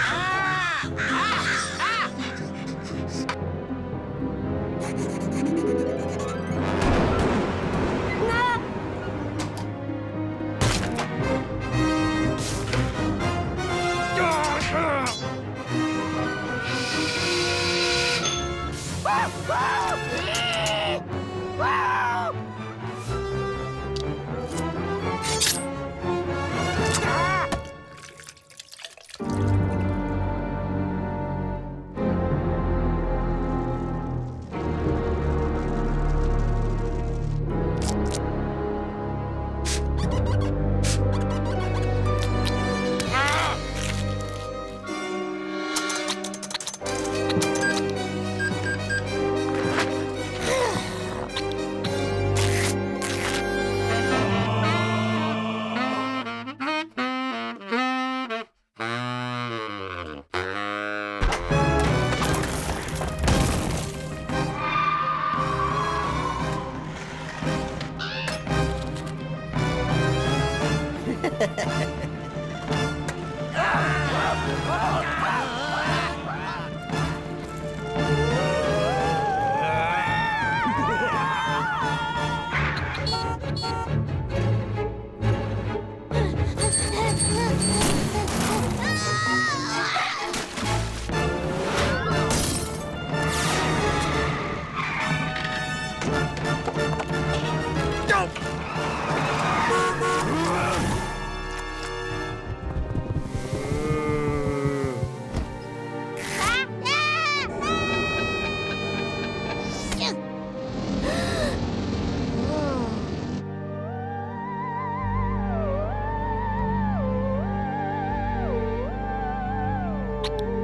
ああ Ha ha ha ha! you